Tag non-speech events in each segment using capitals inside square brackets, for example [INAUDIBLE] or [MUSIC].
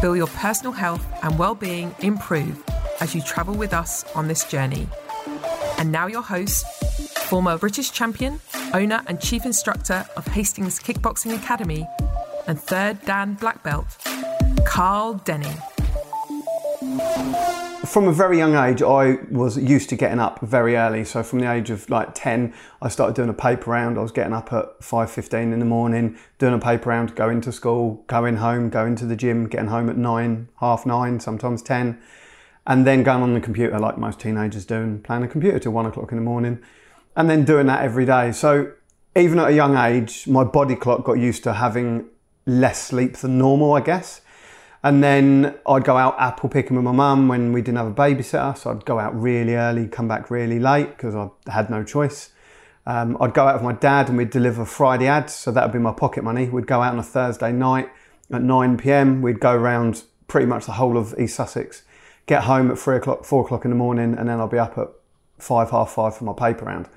feel your personal health and well being improve as you travel with us on this journey. And now, your host, former British champion, owner, and chief instructor of Hastings Kickboxing Academy, and third Dan Black Belt, Carl Denning. From a very young age, I was used to getting up very early. So from the age of like 10, I started doing a paper round. I was getting up at 5.15 in the morning, doing a paper round, going to school, going home, going to the gym, getting home at 9, half 9, sometimes 10 and then going on the computer like most teenagers do and playing a computer till one o'clock in the morning and then doing that every day. So even at a young age, my body clock got used to having less sleep than normal, I guess. And then I'd go out apple picking with my mum when we didn't have a babysitter. So I'd go out really early, come back really late because I had no choice. Um, I'd go out with my dad and we'd deliver Friday ads. So that would be my pocket money. We'd go out on a Thursday night at 9 pm. We'd go around pretty much the whole of East Sussex get home at three o'clock, four o'clock in the morning, and then I'll be up at five, half five for my paper round.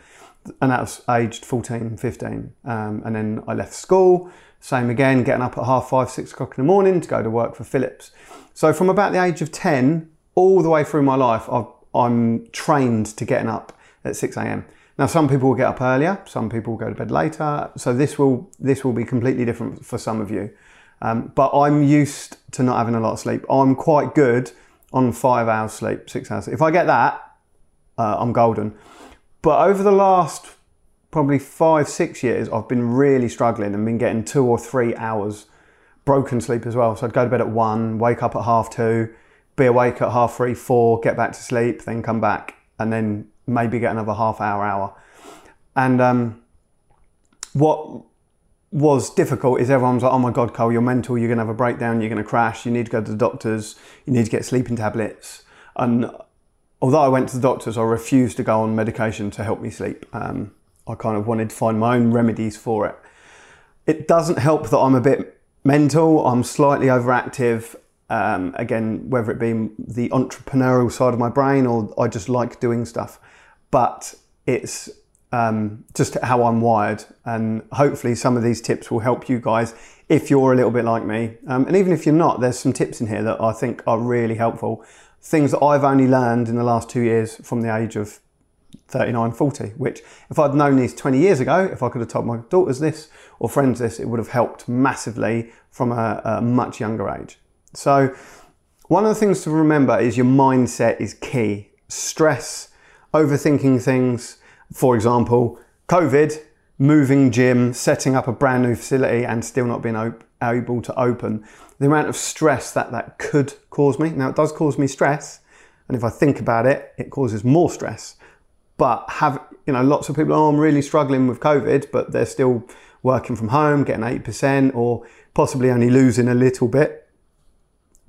And that was aged 14, 15. Um, and then I left school, same again, getting up at half five, six o'clock in the morning to go to work for Philips. So from about the age of 10, all the way through my life, i am trained to getting up at 6 a.m. Now, some people will get up earlier, some people will go to bed later. So this will this will be completely different for some of you. Um, but I'm used to not having a lot of sleep. I'm quite good on five hours sleep, six hours. If I get that, uh, I'm golden. But over the last probably five, six years, I've been really struggling and been getting two or three hours broken sleep as well. So I'd go to bed at one, wake up at half two, be awake at half three, four, get back to sleep, then come back, and then maybe get another half hour, hour. And um, what was difficult is everyone's like, oh my God, Cole, you're mental, you're going to have a breakdown, you're going to crash, you need to go to the doctors, you need to get sleeping tablets. And although I went to the doctors, I refused to go on medication to help me sleep. Um, I kind of wanted to find my own remedies for it. It doesn't help that I'm a bit mental, I'm slightly overactive. Um, again, whether it be the entrepreneurial side of my brain or I just like doing stuff. But it's um, just how I'm wired. And hopefully, some of these tips will help you guys if you're a little bit like me. Um, and even if you're not, there's some tips in here that I think are really helpful. Things that I've only learned in the last two years from the age of 39, 40, which if I'd known these 20 years ago, if I could have told my daughters this or friends this, it would have helped massively from a, a much younger age. So, one of the things to remember is your mindset is key. Stress, overthinking things, for example, COVID, moving gym, setting up a brand new facility and still not being op- able to open. The amount of stress that that could cause me. Now, it does cause me stress. And if I think about it, it causes more stress. But have, you know, lots of people, oh, I'm really struggling with COVID, but they're still working from home, getting 8% or possibly only losing a little bit.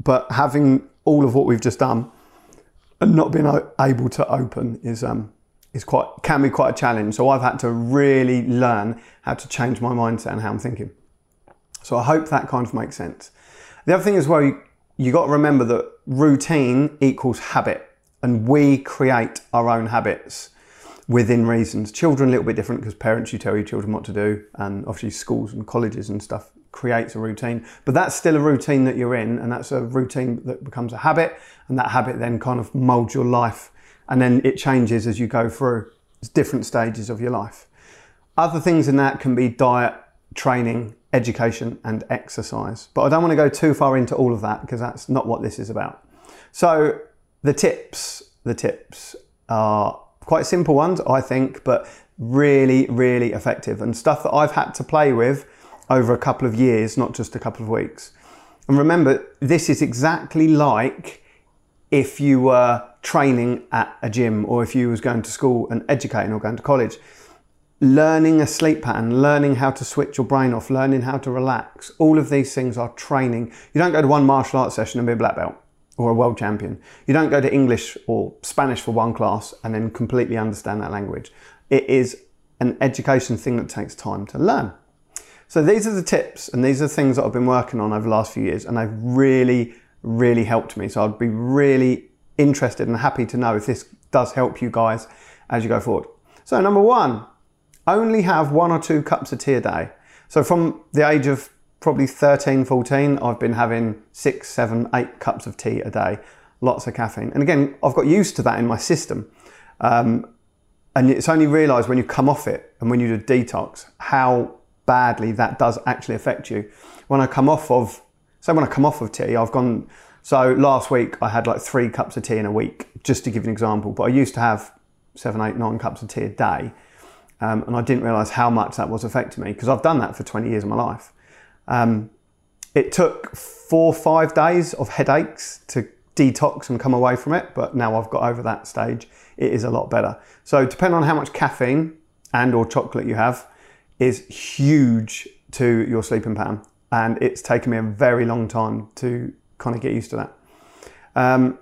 But having all of what we've just done and not being able to open is um, is quite can be quite a challenge. So I've had to really learn how to change my mindset and how I'm thinking. So I hope that kind of makes sense. The other thing as well, you, you got to remember that routine equals habit, and we create our own habits within reasons. Children a little bit different because parents you tell your children what to do, and obviously schools and colleges and stuff creates a routine. But that's still a routine that you're in, and that's a routine that becomes a habit, and that habit then kind of molds your life and then it changes as you go through different stages of your life. Other things in that can be diet, training, education, and exercise. But I don't want to go too far into all of that because that's not what this is about. So the tips, the tips are quite simple ones, I think, but really, really effective and stuff that I've had to play with over a couple of years, not just a couple of weeks. And remember, this is exactly like if you were training at a gym or if you was going to school and educating or going to college learning a sleep pattern, learning how to switch your brain off, learning how to relax. All of these things are training. You don't go to one martial arts session and be a black belt or a world champion. You don't go to English or Spanish for one class and then completely understand that language. It is an education thing that takes time to learn. So these are the tips and these are things that I've been working on over the last few years and they've really, really helped me. So I'd be really interested and happy to know if this does help you guys as you go forward. So number one, only have one or two cups of tea a day. So from the age of probably 13, 14, I've been having six, seven, eight cups of tea a day, lots of caffeine. And again, I've got used to that in my system. Um, and it's only realised when you come off it and when you do detox how badly that does actually affect you. When I come off of, so when I come off of tea, I've gone, so last week I had like three cups of tea in a week, just to give an example, but I used to have seven, eight, nine cups of tea a day. Um, and I didn't realise how much that was affecting me because I've done that for 20 years of my life. Um, it took four, five days of headaches to detox and come away from it, but now I've got over that stage. It is a lot better. So, depending on how much caffeine and or chocolate you have, is huge to your sleeping pattern, and it's taken me a very long time to kind of get used to that. Um,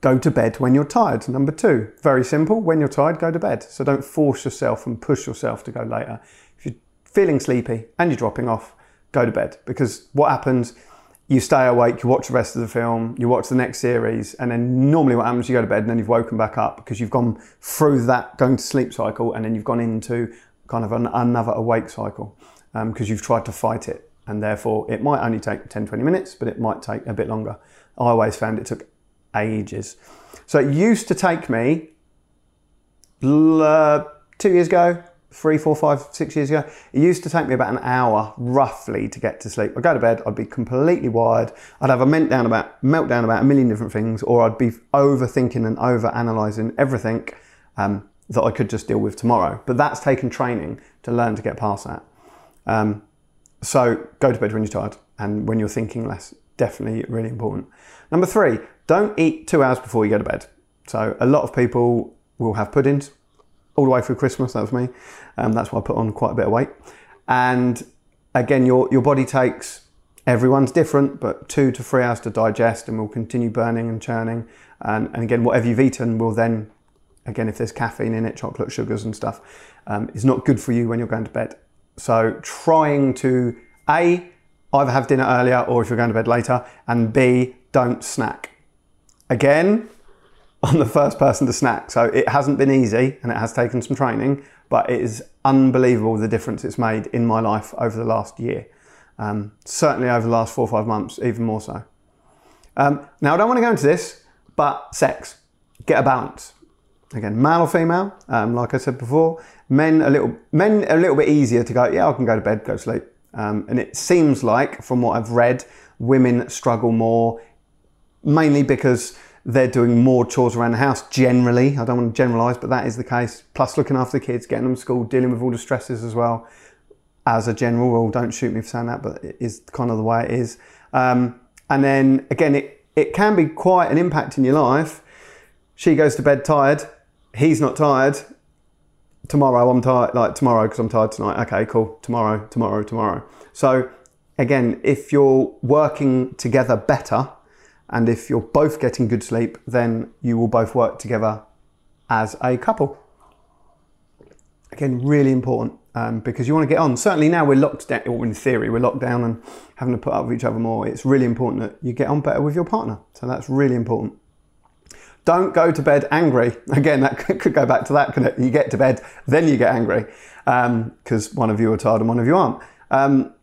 go to bed when you're tired. Number two, very simple. When you're tired, go to bed. So don't force yourself and push yourself to go later. If you're feeling sleepy and you're dropping off, go to bed because what happens you stay awake, you watch the rest of the film, you watch the next series, and then normally what happens, you go to bed and then you've woken back up because you've gone through that going to sleep cycle and then you've gone into kind of an, another awake cycle because um, you've tried to fight it. And therefore, it might only take 10, 20 minutes, but it might take a bit longer. I always found it took ages. So it used to take me uh, two years ago, three, four, five, six years ago, it used to take me about an hour roughly to get to sleep. I'd go to bed, I'd be completely wired, I'd have a meltdown about meltdown about a million different things, or I'd be overthinking and over analysing everything um, that I could just deal with tomorrow. But that's taken training to learn to get past that. Um, so go to bed when you're tired and when you're thinking less. Definitely really important. Number three, don't eat two hours before you go to bed. So a lot of people will have puddings all the way through Christmas. That was me. Um, that's why I put on quite a bit of weight. And again, your, your body takes, everyone's different, but two to three hours to digest and will continue burning and churning. And, and again, whatever you've eaten will then, again, if there's caffeine in it, chocolate, sugars, and stuff, um, is not good for you when you're going to bed. So trying to, A, either have dinner earlier or if you're going to bed later, and B, don't snack. Again, I'm the first person to snack. So it hasn't been easy and it has taken some training, but it is unbelievable the difference it's made in my life over the last year. Um, certainly over the last four or five months, even more so. Um, now, I don't want to go into this, but sex, get a balance. Again, male or female, um, like I said before, men a little men a little bit easier to go. Yeah, I can go to bed, go to sleep. Um, and it seems like, from what I've read, women struggle more, mainly because they're doing more chores around the house generally. I don't want to generalise, but that is the case. Plus, looking after the kids, getting them to school, dealing with all the stresses as well. As a general rule, don't shoot me for saying that, but it is kind of the way it is. Um, and then again, it, it can be quite an impact in your life. She goes to bed tired, he's not tired. Tomorrow, I'm tired, like tomorrow, because I'm tired tonight. Okay, cool. Tomorrow, tomorrow, tomorrow. So, again, if you're working together better, and if you're both getting good sleep, then you will both work together as a couple. Again, really important um, because you want to get on. Certainly now we're locked down, or in theory, we're locked down and having to put up with each other more. It's really important that you get on better with your partner. So that's really important. Don't go to bed angry. [LAUGHS] Again, that could go back to that. You get to bed, then you get angry because um, one of you are tired and one of you aren't. Um,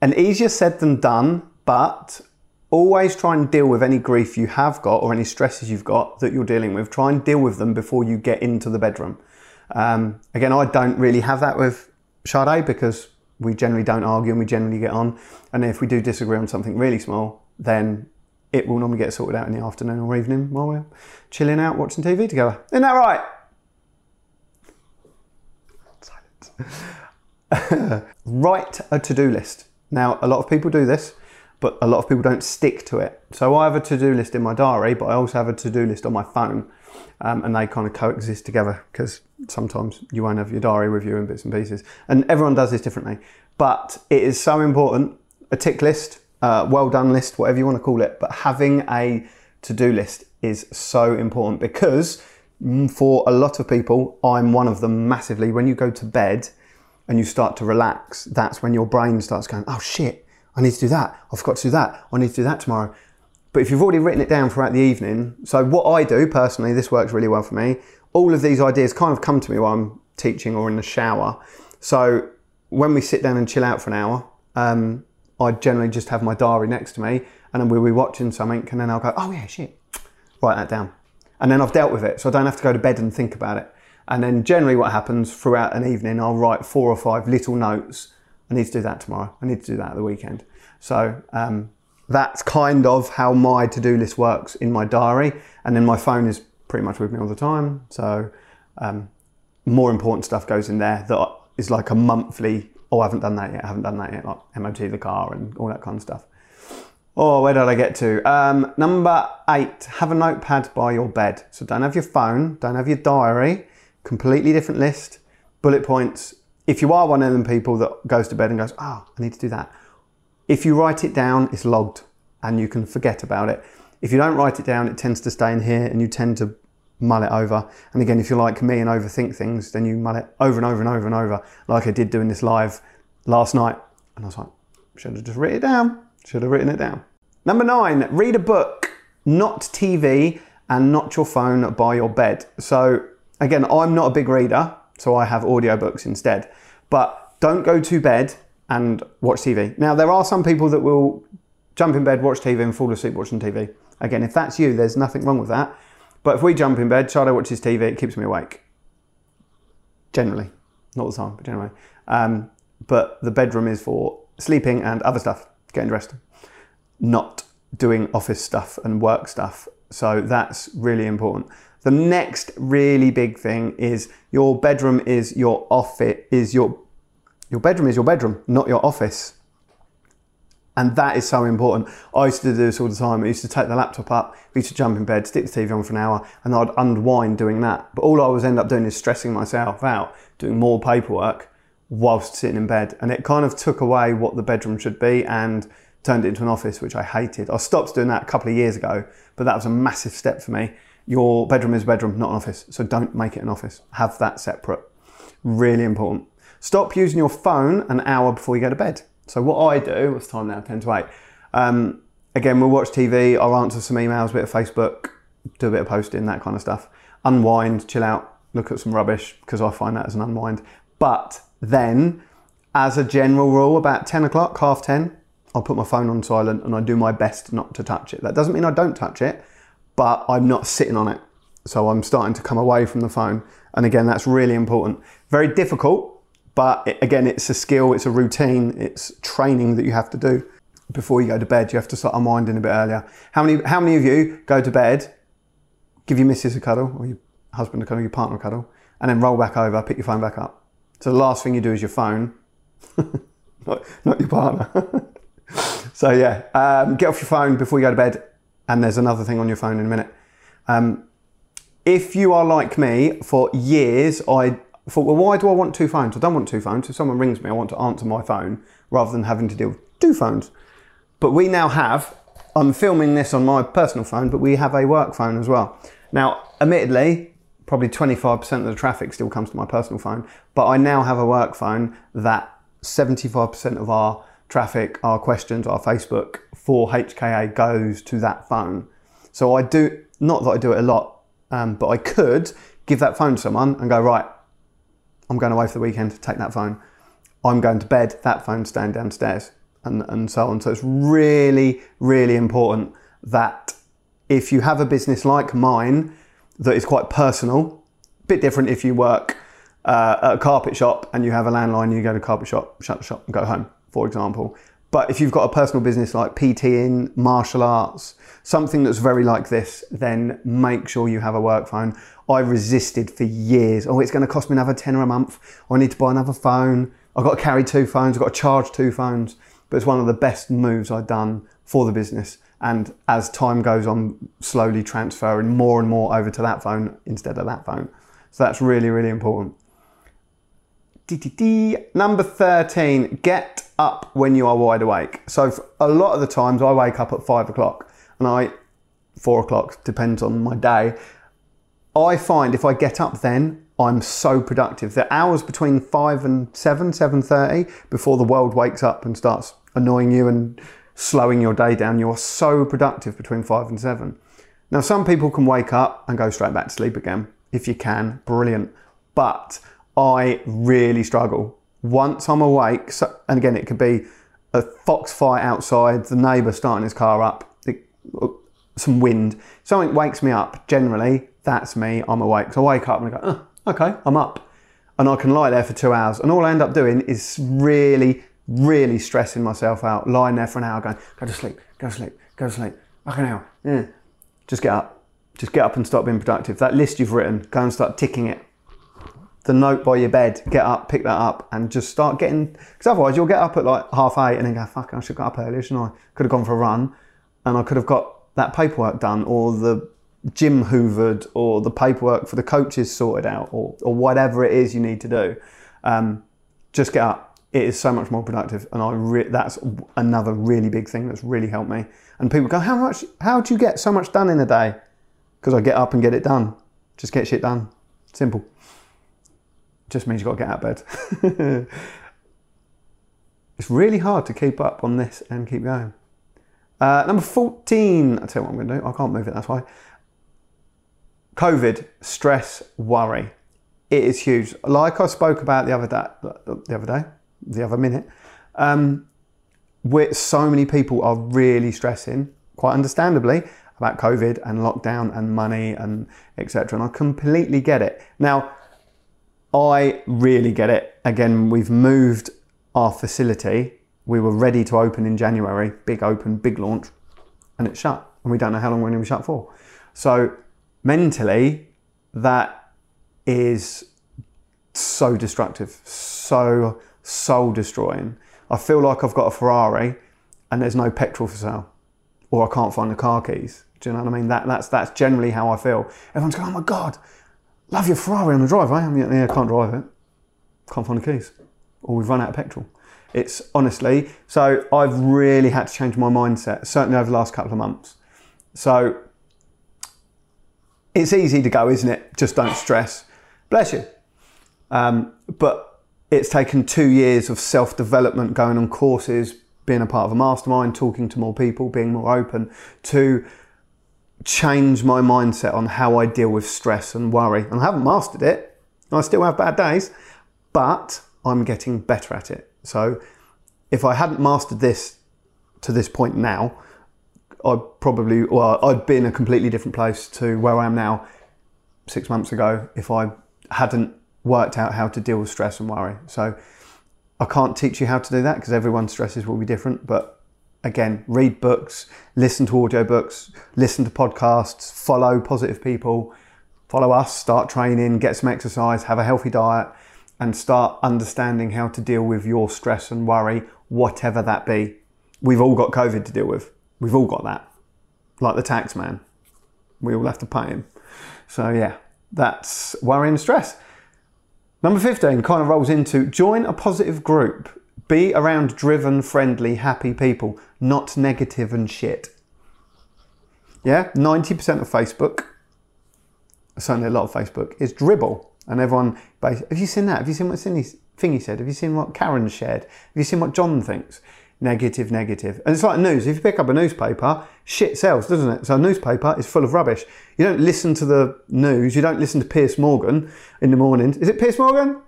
and easier said than done, but always try and deal with any grief you have got or any stresses you've got that you're dealing with. Try and deal with them before you get into the bedroom. Um, again, I don't really have that with Sade because we generally don't argue and we generally get on. And if we do disagree on something really small, then it will normally get sorted out in the afternoon or evening while we're chilling out watching TV together. Isn't that right? Silence. [LAUGHS] Write a to do list. Now, a lot of people do this but a lot of people don't stick to it. So I have a to do list in my diary, but I also have a to do list on my phone. Um, and they kind of coexist together because sometimes you won't have your diary with you in bits and pieces. And everyone does this differently. But it is so important a tick list, uh, well done list, whatever you want to call it. But having a to do list is so important because mm, for a lot of people, I'm one of them massively. When you go to bed and you start to relax, that's when your brain starts going, oh shit, I need to do that. I've got to do that. I need to do that tomorrow. But if you've already written it down throughout the evening, so what I do personally, this works really well for me. All of these ideas kind of come to me while I'm teaching or in the shower. So when we sit down and chill out for an hour, um, I generally just have my diary next to me and then we'll be watching something and then I'll go, oh yeah, shit, write that down. And then I've dealt with it, so I don't have to go to bed and think about it. And then generally what happens throughout an evening, I'll write four or five little notes. I need to do that tomorrow. I need to do that at the weekend. So um, that's kind of how my to-do list works in my diary. And then my phone is pretty much with me all the time. So um, more important stuff goes in there that is like a monthly, oh, I haven't done that yet, I haven't done that yet, like MOT the car and all that kind of stuff. Oh, where did I get to? Um, number eight, have a notepad by your bed. So don't have your phone, don't have your diary, completely different list, bullet points. If you are one of them people that goes to bed and goes, oh, I need to do that. If you write it down, it's logged and you can forget about it. If you don't write it down, it tends to stay in here and you tend to mull it over. And again, if you're like me and overthink things, then you mull it over and over and over and over, like I did doing this live last night. And I was like, should have just written it down. Should have written it down. Number nine, read a book, not TV and not your phone by your bed. So again, I'm not a big reader, so I have audiobooks instead. But don't go to bed and watch TV. Now, there are some people that will jump in bed, watch TV, and fall asleep watching TV. Again, if that's you, there's nothing wrong with that. But if we jump in bed, Charlie watches TV, it keeps me awake. Generally, not the time, but generally. Um, but the bedroom is for sleeping and other stuff, getting dressed, not doing office stuff and work stuff. So that's really important. The next really big thing is your bedroom is your office is your your bedroom is your bedroom, not your office. And that is so important. I used to do this all the time. I used to take the laptop up, we used to jump in bed, stick the TV on for an hour, and I'd unwind doing that. But all I was end up doing is stressing myself out, doing more paperwork whilst sitting in bed. And it kind of took away what the bedroom should be and turned it into an office, which I hated. I stopped doing that a couple of years ago, but that was a massive step for me. Your bedroom is a bedroom, not an office. So don't make it an office. Have that separate. Really important. Stop using your phone an hour before you go to bed. So what I do, what's time now? 10 to 8. Um, again, we'll watch TV, I'll answer some emails, a bit of Facebook, do a bit of posting, that kind of stuff. Unwind, chill out, look at some rubbish, because I find that as an unwind. But then, as a general rule, about 10 o'clock, half 10, I'll put my phone on silent and I do my best not to touch it. That doesn't mean I don't touch it, but I'm not sitting on it. So I'm starting to come away from the phone. And again, that's really important. Very difficult but it, again, it's a skill, it's a routine, it's training that you have to do before you go to bed. You have to start unwinding a bit earlier. How many, how many of you go to bed, give your missus a cuddle, or your husband a cuddle, your partner a cuddle, and then roll back over, pick your phone back up? So the last thing you do is your phone, [LAUGHS] not, not your partner. [LAUGHS] [LAUGHS] so yeah, um, get off your phone before you go to bed, and there's another thing on your phone in a minute. Um, if you are like me, for years I thought, well, why do I want two phones? I don't want two phones. If someone rings me, I want to answer my phone rather than having to deal with two phones. But we now have, I'm filming this on my personal phone, but we have a work phone as well. Now, admittedly, probably 25% of the traffic still comes to my personal phone, but I now have a work phone that 75% of our traffic, our questions, our Facebook for HKA goes to that phone. So I do, not that I do it a lot, um, but I could give that phone to someone and go, right, I'm going away for the weekend, take that phone. I'm going to bed, that phone's staying downstairs, and, and so on. So it's really, really important that if you have a business like mine that is quite personal, a bit different if you work uh, at a carpet shop and you have a landline, you go to carpet shop, shut the shop, and go home, for example. But if you've got a personal business like PT in martial arts, something that's very like this, then make sure you have a work phone. I resisted for years. Oh, it's going to cost me another tenner a month. I need to buy another phone. I've got to carry two phones. I've got to charge two phones. but it's one of the best moves I've done for the business. And as time goes on, slowly transferring more and more over to that phone instead of that phone. So that's really, really important. Number 13, get up when you are wide awake. So a lot of the times I wake up at five o'clock and I, four o'clock, depends on my day. I find if I get up then, I'm so productive. The hours between five and seven, seven thirty, before the world wakes up and starts annoying you and slowing your day down, you are so productive between five and seven. Now, some people can wake up and go straight back to sleep again. If you can, brilliant. But I really struggle. Once I'm awake, so, and again, it could be a foxfight outside, the neighbour starting his car up, it, uh, some wind, something wakes me up. Generally, that's me, I'm awake. So I wake up and I go, oh, okay, I'm up. And I can lie there for two hours. And all I end up doing is really, really stressing myself out, lying there for an hour going, go to sleep, go to sleep, go to sleep. Like an hour. Yeah. Just get up. Just get up and stop being productive. That list you've written, go and start ticking it the note by your bed, get up, pick that up, and just start getting. Because otherwise, you'll get up at like half eight and then go, "Fuck, I should get up earlier, shouldn't I?" Could have gone for a run, and I could have got that paperwork done, or the gym hoovered, or the paperwork for the coaches sorted out, or or whatever it is you need to do. Um, just get up. It is so much more productive, and I re- that's another really big thing that's really helped me. And people go, "How much? How do you get so much done in a day?" Because I get up and get it done. Just get shit done. Simple just means you've got to get out of bed. [LAUGHS] it's really hard to keep up on this and keep going. Uh, number 14, I'll tell you what I'm going to do. I can't move it, that's why. COVID, stress, worry. It is huge. Like I spoke about the other day, the other day, the other minute, um, where so many people are really stressing, quite understandably, about COVID and lockdown and money and etc. And I completely get it. Now, I really get it. Again, we've moved our facility. We were ready to open in January, big open, big launch, and it's shut. And we don't know how long we're going to be shut for. So, mentally, that is so destructive, so soul destroying. I feel like I've got a Ferrari and there's no petrol for sale, or I can't find the car keys. Do you know what I mean? That, that's, that's generally how I feel. Everyone's going, oh my God, love your Ferrari on the driveway. I mean, yeah, I can't drive it. Can't find the keys. Or we've run out of petrol. It's honestly, so I've really had to change my mindset, certainly over the last couple of months. So it's easy to go, isn't it? Just don't stress. Bless you. Um, but it's taken two years of self development, going on courses, being a part of a mastermind, talking to more people, being more open to change my mindset on how I deal with stress and worry. And I haven't mastered it. I still have bad days, but I'm getting better at it. So if I hadn't mastered this to this point now, I'd probably, well, I'd be in a completely different place to where I am now six months ago if I hadn't worked out how to deal with stress and worry. So I can't teach you how to do that because everyone's stresses will be different, but again, read books, listen to audiobooks, listen to podcasts, follow positive people, follow us, start training, get some exercise, have a healthy diet, and start understanding how to deal with your stress and worry, whatever that be. We've all got COVID to deal with. We've all got that. Like the tax man. We all have to pay him. So, yeah, that's worry and stress. Number 15 kind of rolls into join a positive group be around driven, friendly, happy people, not negative and shit. Yeah, 90% of Facebook, certainly a lot of Facebook, is dribble. And everyone, have you seen that? Have you seen what Cindy's thing he said? Have you seen what Karen shared? Have you seen what John thinks? Negative, negative. And it's like news. If you pick up a newspaper, shit sells, doesn't it? So a newspaper is full of rubbish. You don't listen to the news. You don't listen to Piers Morgan in the mornings. Is it Piers Morgan?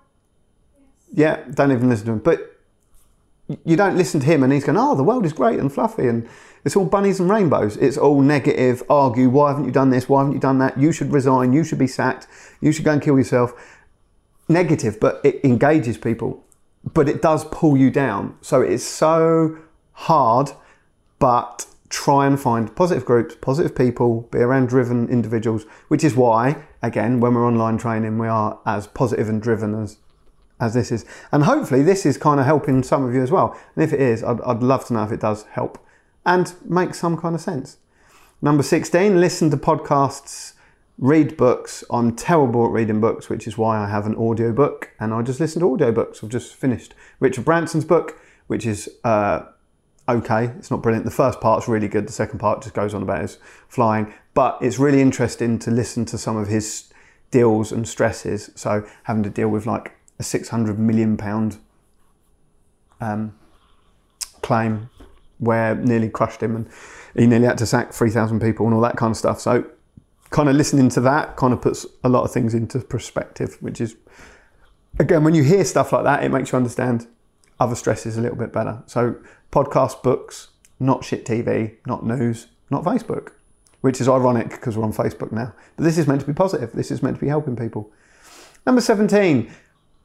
Yeah, don't even listen to him. But you don't listen to him and he's going, oh, the world is great and fluffy and it's all bunnies and rainbows. It's all negative, argue, why haven't you done this? Why haven't you done that? You should resign. You should be sacked. You should go and kill yourself. Negative, but it engages people, but it does pull you down. So it's so hard, but try and find positive groups, positive people, be around driven individuals, which is why, again, when we're online training, we are as positive and driven as as this is. And hopefully, this is kind of helping some of you as well. And if it is, I'd, I'd love to know if it does help and make some kind of sense. Number 16, listen to podcasts, read books. I'm terrible at reading books, which is why I have an audio book and I just listen to audiobooks. I've just finished Richard Branson's book, which is uh, okay. It's not brilliant. The first part's really good. The second part just goes on about his flying, but it's really interesting to listen to some of his deals and stresses. So having to deal with like a 600 million pound um, claim where nearly crushed him and he nearly had to sack 3,000 people and all that kind of stuff. So kind of listening to that kind of puts a lot of things into perspective, which is, again, when you hear stuff like that, it makes you understand other stresses a little bit better. So podcast, books, not shit TV, not news, not Facebook, which is ironic because we're on Facebook now. But this is meant to be positive. This is meant to be helping people. Number 17,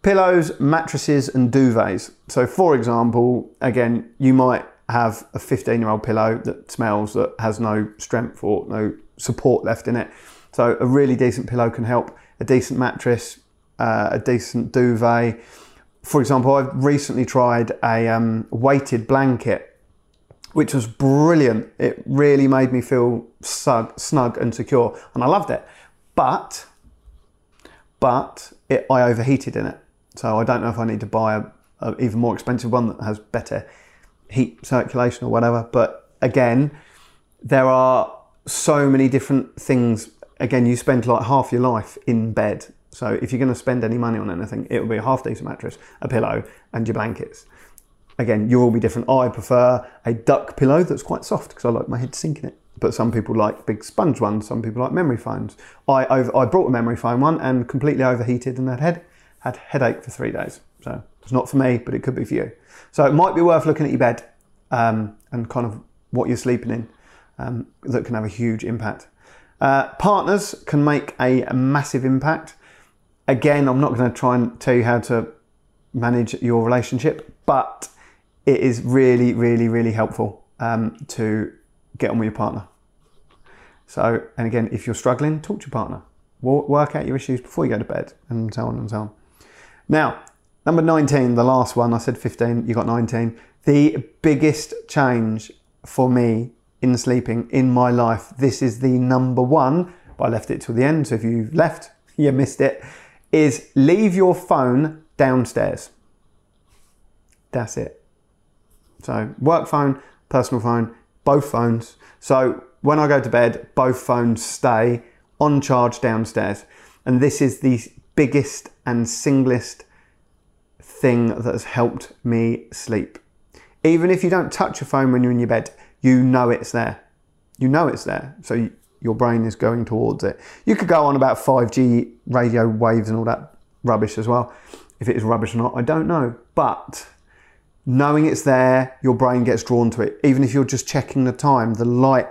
pillows, mattresses, and duvets. So, for example, again, you might have a 15 year old pillow that smells, that has no strength or no support left in it. So, a really decent pillow can help. A decent mattress, uh, a decent duvet. For example, I've recently tried a um, weighted blanket, which was brilliant. It really made me feel snug, snug and secure, and I loved it. But, but it, I overheated in it, so I don't know if I need to buy a, a even more expensive one that has better heat circulation or whatever. But again, there are so many different things. Again, you spend like half your life in bed. So if you're going to spend any money on anything, it will be a half decent mattress, a pillow, and your blankets. Again, you'll be different. I prefer a duck pillow that's quite soft because I like my head sinking it. But some people like big sponge ones. Some people like memory foams. I over, I brought a memory foam one and completely overheated and had head had headache for three days. So it's not for me, but it could be for you. So it might be worth looking at your bed um, and kind of what you're sleeping in um, that can have a huge impact. Uh, partners can make a, massive impact. Again, I'm not going to try and tell you how to manage your relationship, but it is really, really, really helpful um, to get on with your partner. So, and again, if you're struggling, talk to your partner. Work out your issues before you go to bed, and so on and so on. Now, number 19, the last one, I said 15, you got 19. The biggest change for me in sleeping in my life, this is the number one, but I left it till the end, so if you left, [LAUGHS] you missed it, is leave your phone downstairs. That's it. So, work phone, personal phone, both phones. So, when I go to bed, both phones stay on charge downstairs. And this is the biggest and singlest thing that has helped me sleep. Even if you don't touch your phone when you're in your bed, you know it's there. You know it's there. So you, your brain is going towards it. You could go on about 5G radio waves and all that rubbish as well. If it is rubbish or not, I don't know. But knowing it's there, your brain gets drawn to it. Even if you're just checking the time, the light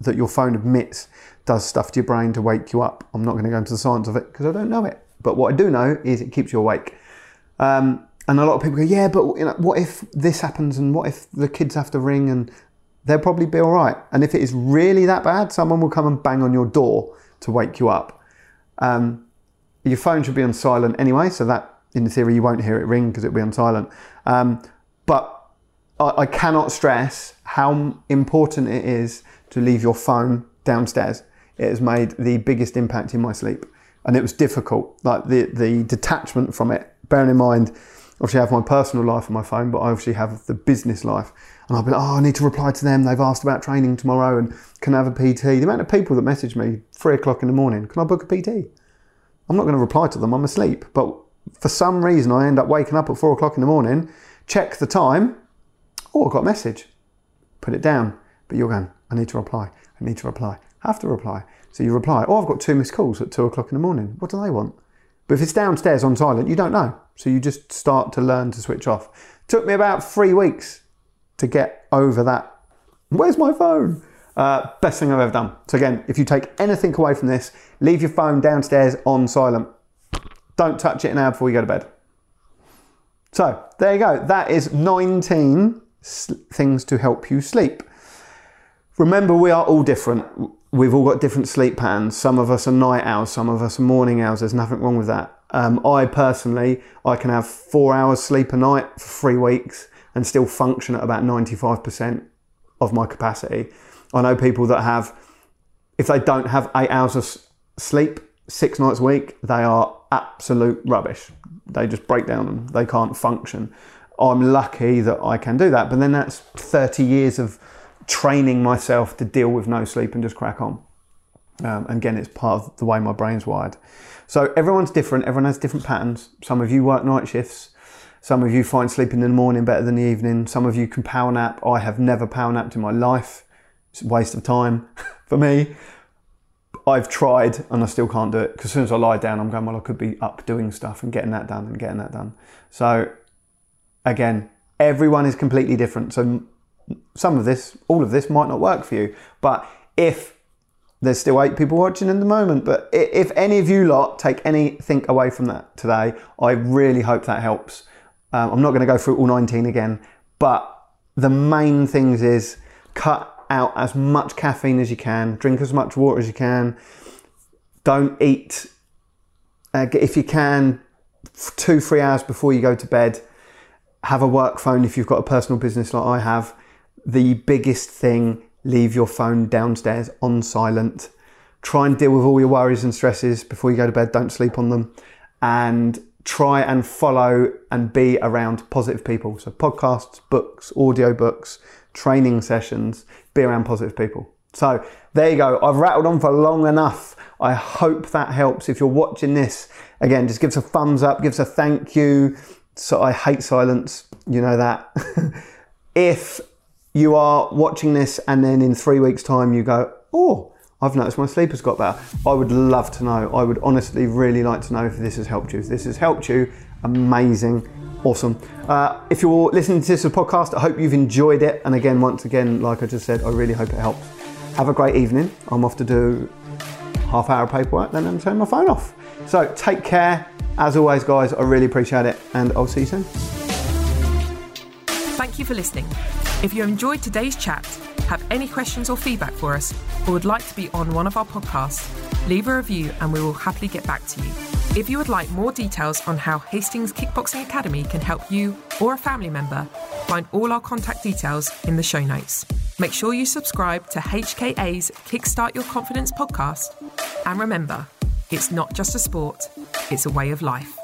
that your phone emits does stuff to your brain to wake you up. I'm not going to go into the science of it because I don't know it. But what I do know is it keeps you awake. Um, and a lot of people go, yeah, but you know, what if this happens and what if the kids have to ring and they'll probably be all right. And if it is really that bad, someone will come and bang on your door to wake you up. Um, your phone should be on silent anyway, so that in theory you won't hear it ring because it'll be on silent. Um, but I, I cannot stress how important it is to leave your phone downstairs. It has made the biggest impact in my sleep, and it was difficult. Like the the detachment from it. Bearing in mind, obviously I have my personal life on my phone, but I obviously have the business life. And I'll be like, oh, I need to reply to them. They've asked about training tomorrow and can I have a PT. The amount of people that message me three o'clock in the morning, can I book a PT? I'm not going to reply to them. I'm asleep. But for some reason, I end up waking up at four o'clock in the morning, check the time. Oh, I got a message. Put it down. But you're going, I need to reply. I need to reply. Have to reply. So you reply, oh, I've got two missed calls at two o'clock in the morning. What do they want? But if it's downstairs on silent, you don't know. So you just start to learn to switch off. Took me about three weeks to get over that. Where's my phone? Uh, best thing I've ever done. So again, if you take anything away from this, leave your phone downstairs on silent. Don't touch it now before you go to bed. So there you go. That is 19 things to help you sleep. Remember, we are all different. We've all got different sleep patterns. Some of us are night owls, some of us are morning owls. There's nothing wrong with that. Um, I personally, I can have four hours sleep a night for three weeks and still function at about 95% of my capacity. I know people that have, if they don't have eight hours of sleep six nights a week, they are absolute rubbish. They just break down and they can't function. I'm lucky that I can do that, but then that's 30 years of training myself to deal with no sleep and just crack on. Um, again, it's part of the way my brain's wired. So everyone's different. Everyone has different patterns. Some of you work night shifts. Some of you find sleeping in the morning better than the evening. Some of you can power nap. I have never power napped in my life. It's a waste of time [LAUGHS] for me. I've tried and I still can't do it because as soon as I lie down, I'm going, well, I could be up doing stuff and getting that done and getting that done. So again, everyone is completely different. So some of this, all of this might not work for you. But if there's still eight people watching in the moment, but if any of you lot take anything away from that today, I really hope that helps. Um, I'm not going to go through all 19 again, but the main things is cut out as much caffeine as you can, drink as much water as you can, don't eat, uh, if you can, two, three hours before you go to bed. Have a work phone if you've got a personal business like I have. The biggest thing leave your phone downstairs on silent. Try and deal with all your worries and stresses before you go to bed. Don't sleep on them. And try and follow and be around positive people. So, podcasts, books, audio books, training sessions, be around positive people. So, there you go. I've rattled on for long enough. I hope that helps. If you're watching this, again, just give us a thumbs up, give us a thank you. So, I hate silence, you know that. [LAUGHS] if you are watching this and then in three weeks' time you go, oh, I've noticed my sleep has got better. I would love to know. I would honestly really like to know if this has helped you. If this has helped you, amazing, awesome. Uh, if you're listening to this podcast, I hope you've enjoyed it. And again, once again, like I just said, I really hope it helps. Have a great evening. I'm off to do half hour of paperwork, then I'm turning my phone off. So take care. As always, guys, I really appreciate it, and I'll see you soon. Thank you for listening. If you enjoyed today's chat, have any questions or feedback for us, or would like to be on one of our podcasts, leave a review and we will happily get back to you. If you would like more details on how Hastings Kickboxing Academy can help you or a family member, find all our contact details in the show notes. Make sure you subscribe to HKA's Kickstart Your Confidence podcast. And remember, it's not just a sport, it's a way of life.